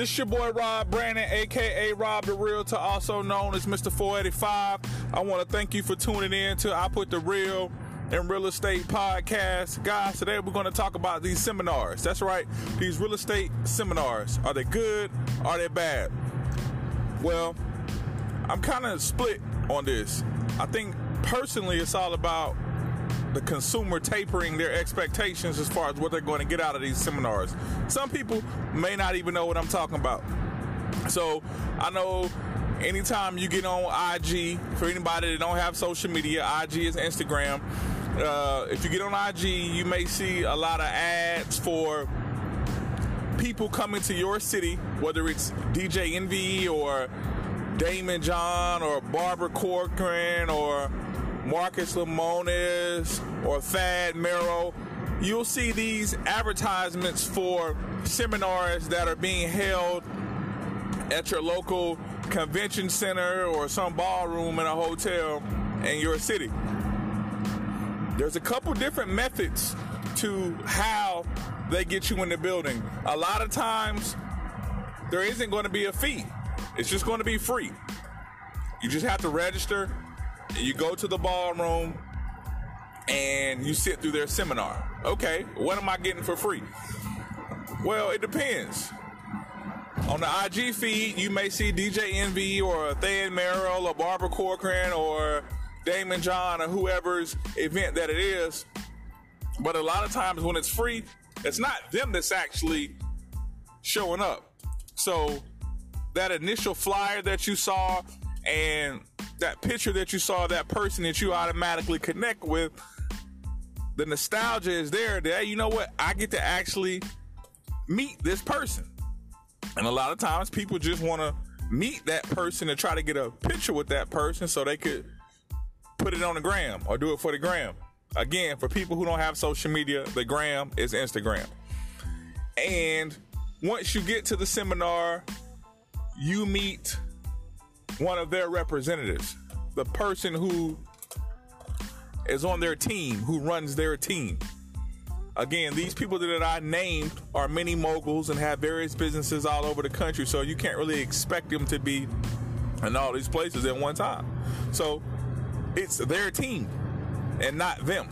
This your boy Rob Brandon, aka Rob the Realtor, also known as Mr. 485. I want to thank you for tuning in to I Put the Real in Real Estate podcast. Guys, today we're going to talk about these seminars. That's right, these real estate seminars. Are they good? Are they bad? Well, I'm kind of split on this. I think personally it's all about the consumer tapering their expectations as far as what they're going to get out of these seminars. Some people may not even know what I'm talking about. So I know anytime you get on IG, for anybody that don't have social media, IG is Instagram. Uh, if you get on IG, you may see a lot of ads for people coming to your city, whether it's DJ Envy or Daymond John or Barbara Corcoran or Marcus Lemonis or Than Merrill, you'll see these advertisements for seminars that are being held at your local convention center or some ballroom in a hotel in your city. There's a couple different methods to how they get you in the building. A lot of times, there isn't going to be a fee. It's just going to be free. You just have to register you go to the ballroom and you sit through their seminar. Okay, what am I getting for free? Well, it depends. On the IG feed, you may see DJ Envy or Than Merrill or Barbara Corcoran or Daymond John or whoever's event that it is. But a lot of times when it's free, it's not them that's actually showing up. So that initial flyer that you saw and that picture that you saw, that person that you automatically connect with, the nostalgia is there that, you know what, I get to actually meet this person. And a lot of times people just want to meet that person and try to get a picture with that person so they could put it on the gram or do it for the gram. Again, for people who don't have social media, the gram is Instagram. And once you get to the seminar, you meet one of their representatives, the person who is on their team, who runs their team. Again, these people that I named are mini moguls and have various businesses all over the country, so you can't really expect them to be in all these places at one time. So it's their team and not them.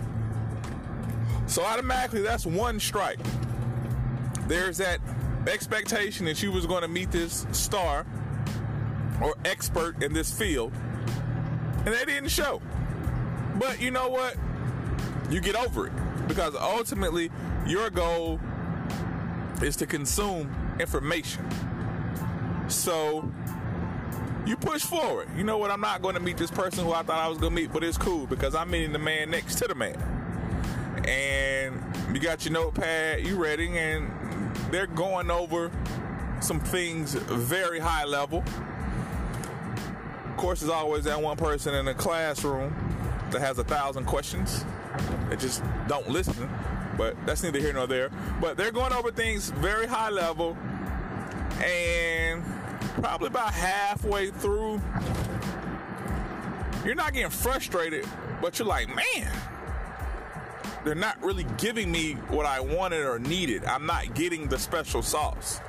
So automatically, that's one strike. There's that expectation that you was going to meet this star or expert in this field, and they didn't show. But you know what? You get over it because ultimately your goal is to consume information. So you push forward. You know what? I'm not going to meet this person who I thought I was going to meet, but it's cool because I'm meeting the man next to the man. And you got your notepad, you ready, and they're going over some things very high level course, there's always that one person in the classroom that has a thousand questions that just don't listen. But that's neither here nor there. But they're going over things very high level, and probably about halfway through, you're not getting frustrated, but you're like, man, they're not really giving me what I wanted or needed. I'm not getting the special sauce.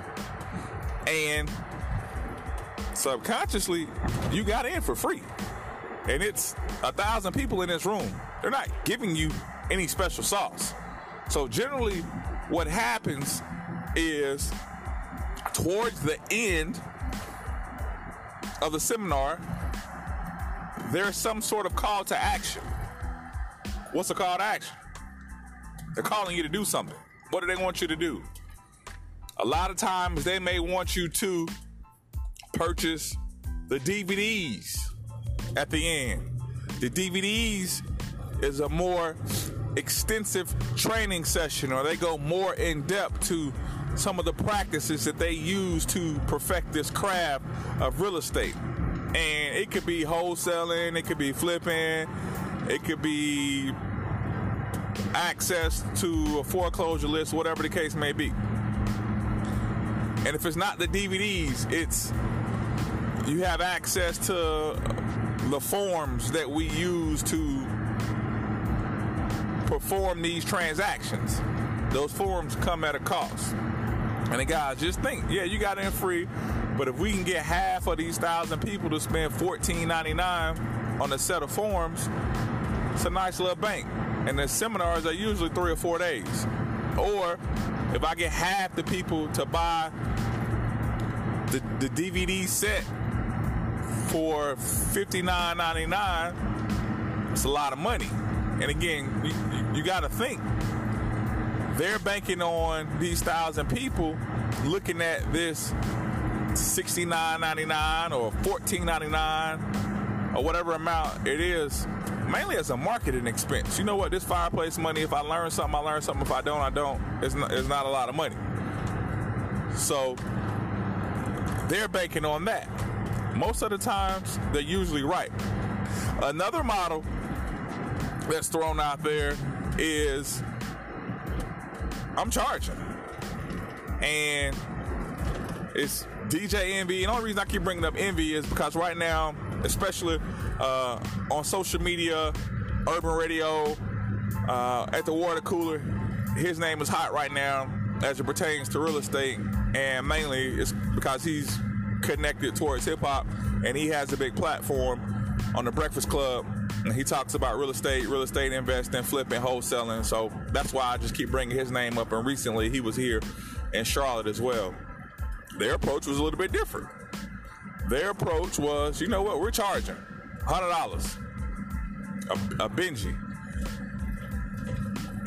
And subconsciously, you got in for free. And it's a thousand people in this room. They're not giving you any special sauce. So generally, what happens is towards the end of the seminar, there's some sort of call to action. What's the call to action? They're calling you to do something. What do they want you to do? A lot of times they may want you to purchase the DVDs at the end. The DVDs is a more extensive training session, or they go more in depth to some of the practices that they use to perfect this craft of real estate. And it could be wholesaling, it could be flipping, it could be access to a foreclosure list, whatever the case may be. And if it's not the DVDs, it's you have access to the forms that we use to perform these transactions. Those forms come at a cost. And the guys, just think, yeah, you got in free, but if we can get half of these thousand people to spend $14.99 on a set of forms, it's a nice little bank. And the seminars are usually three or four days. Or if I get half the people to buy the, the DVD set for $59.99, it's a lot of money. And again, you, you got to think they're banking on these thousand people looking at this $69.99 or $14.99 or whatever amount it is, mainly as a marketing expense. You know what? This fireplace money, if I learn something, I learn something. If I don't, I don't. It's not, it's not a lot of money. So they're banking on that. Most of the times, they're usually right. Another model that's thrown out there is I'm charging. And it's DJ Envy. And the only reason I keep bringing up Envy is because right now, especially uh, on social media, urban radio, uh, at the water cooler, his name is hot right now as it pertains to real estate. And mainly it's because he's connected towards hip hop and he has a big platform on the Breakfast Club and he talks about real estate, real estate investing, flipping, wholesaling. So that's why I just keep bringing his name up. And recently he was here in Charlotte as well. Their approach was a little bit different. Their approach was, you know what, we're charging $100 a, a Benji.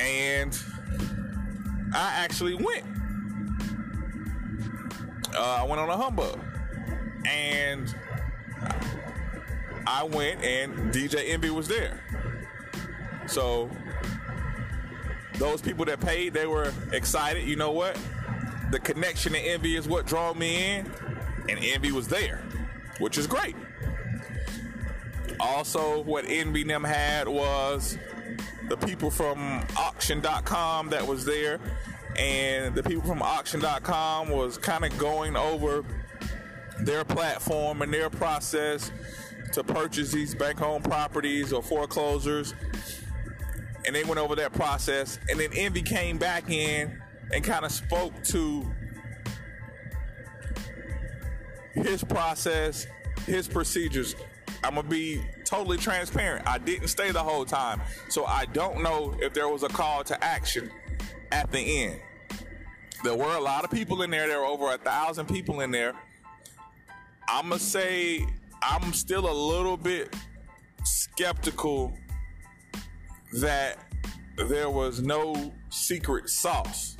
And I actually went. Uh, I went on a humbug. And I went and DJ Envy was there. So those people that paid, they were excited. You know what? The connection to Envy is what drew me in, and Envy was there, which is great. Also, what Envy them had was the people from auction.com that was there, and the people from auction.com was kind of going over their platform and their process to purchase these bank home properties or foreclosures. And they went over that process. And then Envy came back in and kind of spoke to his process, his procedures. I'm going to be totally transparent. I didn't stay the whole time. So I don't know if there was a call to action at the end. There were a lot of people in there. There were over a thousand people in there. I'm to say I'm still a little bit skeptical that there was no secret sauce.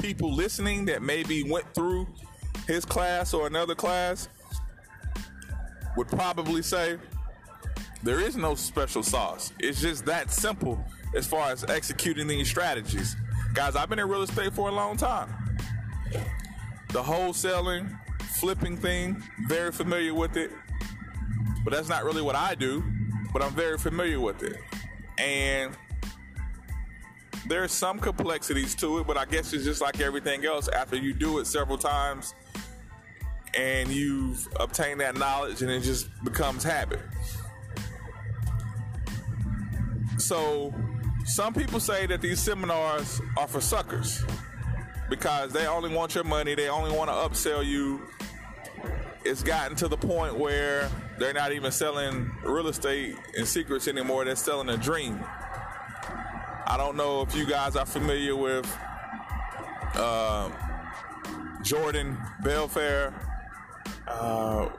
People listening that maybe went through his class or another class would probably say there is no special sauce. It's just that simple as far as executing these strategies. Guys, I've been in real estate for a long time. The wholesaling, flipping thing, very familiar with it. But that's not really what I do, but I'm very familiar with it. And there's some complexities to it, but I guess it's just like everything else. After you do it several times and you've obtained that knowledge, and it just becomes habit. So, some people say that these seminars are for suckers because they only want your money, they only want to upsell you it's gotten to the point where they're not even selling real estate in secrets anymore. They're selling a dream. I don't know if you guys are familiar with uh, Jordan Belfort. Uh,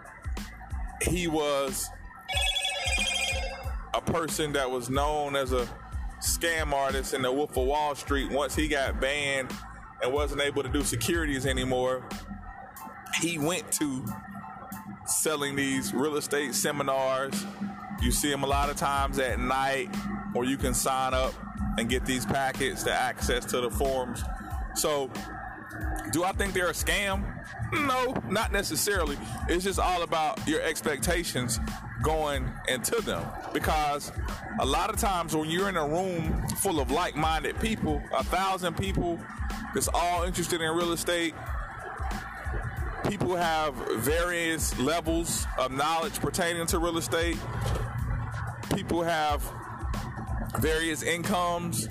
he was a person that was known as a scam artist in the Wolf of Wall Street. Once he got banned and wasn't able to do securities anymore, he went to selling these real estate seminars. You see them a lot of times at night, or you can sign up and get these packets to access to the forums. So, do I think they're a scam? No, not necessarily. It's just all about your expectations going into them. Because a lot of times when you're in a room full of like minded people, a thousand people that's all interested in real estate, people have various levels of knowledge pertaining to real estate. People have various incomes.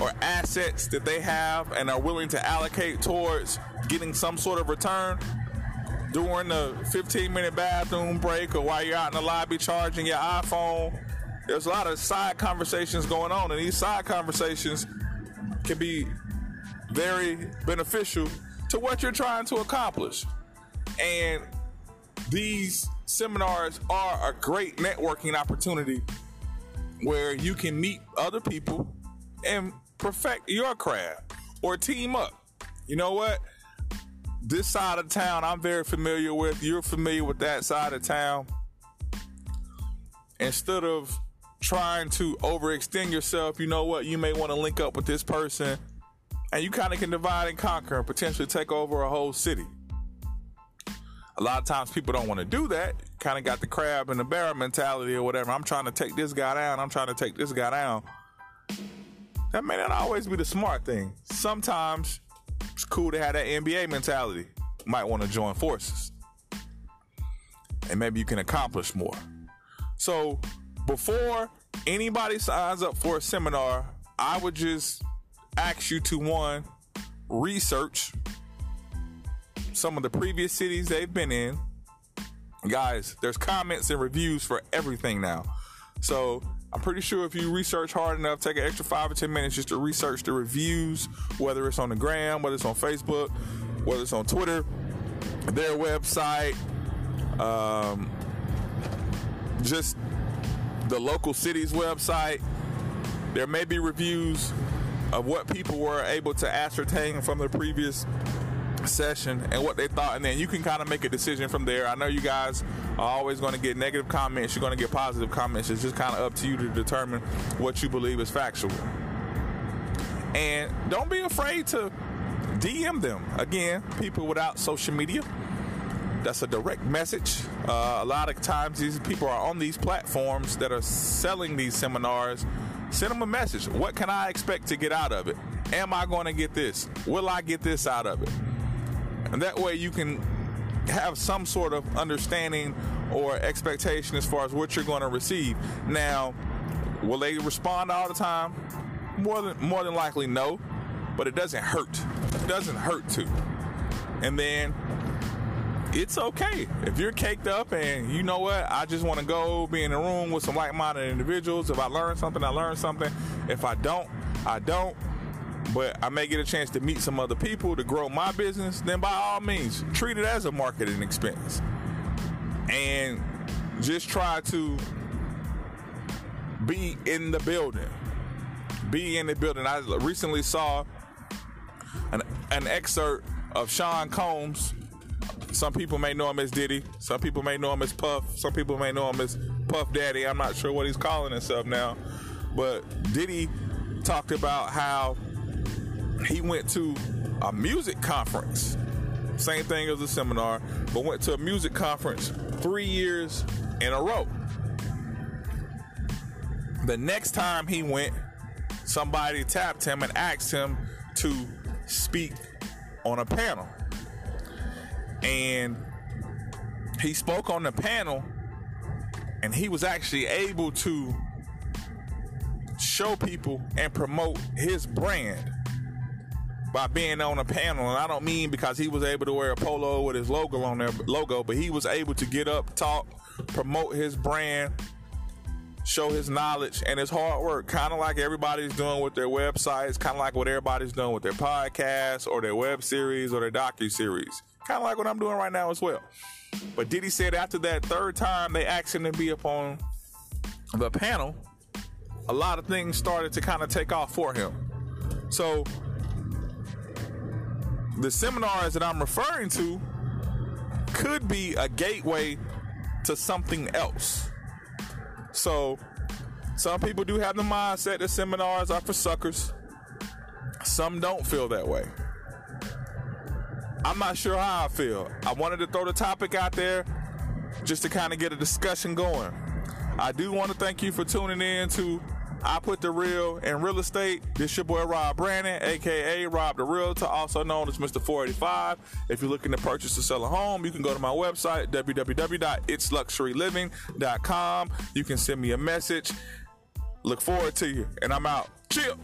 or assets that they have and are willing to allocate towards getting some sort of return during the 15 minute bathroom break or while you're out in the lobby charging your iPhone. There's a lot of side conversations going on, and these side conversations can be very beneficial to what you're trying to accomplish. And these seminars are a great networking opportunity where you can meet other people and perfect your craft or team up. You know what? This side of town I'm very familiar with. You're familiar with that side of town. Instead of trying to overextend yourself, you know what? You may want to link up with this person and you kind of can divide and conquer and potentially take over a whole city. A lot of times people don't want to do that. Kind of got the crab and the bear mentality or whatever. I'm trying to take this guy down. I'm trying to take this guy down. That may not always be the smart thing. Sometimes it's cool to have that NBA mentality. might want to join forces. And maybe you can accomplish more. So before anybody signs up for a seminar, I would just ask you to one, research some of the previous cities they've been in. Guys, there's comments and reviews for everything now. So I'm pretty sure if you research hard enough, take an extra five or 10 minutes just to research the reviews, whether it's on the gram, whether it's on Facebook, whether it's on Twitter, their website, um, just the local city's website. There may be reviews of what people were able to ascertain from the previous session and what they thought, and then you can kind of make a decision from there. I know you guys are always going to get negative comments, you're going to get positive comments. It's just kind of up to you to determine what you believe is factual. And don't be afraid to DM them. Again, people without social media. That's a direct message. Uh, a lot of times, these people are on these platforms that are selling these seminars. Send them a message. What can I expect to get out of it? Am I going to get this? Will I get this out of it? And that way you can have some sort of understanding or expectation as far as what you're going to receive. Now, will they respond all the time? More than more than likely no, but it doesn't hurt. It doesn't hurt to. And then it's okay if you're caked up and you know what i just want to go be in a room with some like-minded individuals if i learn something i learn something if i don't i don't but i may get a chance to meet some other people to grow my business then by all means treat it as a marketing expense and just try to be in the building be in the building i recently saw an, an excerpt of sean combs some people may know him as Diddy. Some people may know him as Puff. Some people may know him as Puff Daddy. I'm not sure what he's calling himself now. But Diddy talked about how he went to a music conference. Same thing as a seminar, but went to a music conference three years in a row. The next time he went, somebody tapped him and asked him to speak on a panel and he spoke on the panel and he was actually able to show people and promote his brand by being on a panel and I don't mean because he was able to wear a polo with his logo on their logo but he was able to get up talk promote his brand show his knowledge and his hard work kind of like everybody's doing with their websites kind of like what everybody's doing with their podcasts or their web series or their docu series Kind of like what I'm doing right now as well. But Diddy said after that third time they asked him to be up on the panel, a lot of things started to kind of take off for him. So the seminars that I'm referring to could be a gateway to something else. So some people do have the mindset that seminars are for suckers. Some don't feel that way. I'm not sure how I feel. I wanted to throw the topic out there just to kind of get a discussion going. I do want to thank you for tuning in to I Put the Real in Real Estate. This your boy Rob Brandon, aka Rob the Realtor, also known as Mr. 485. If you're looking to purchase or sell a home, you can go to my website, www.itsluxuryliving.com. You can send me a message. Look forward to you, and I'm out. Chill.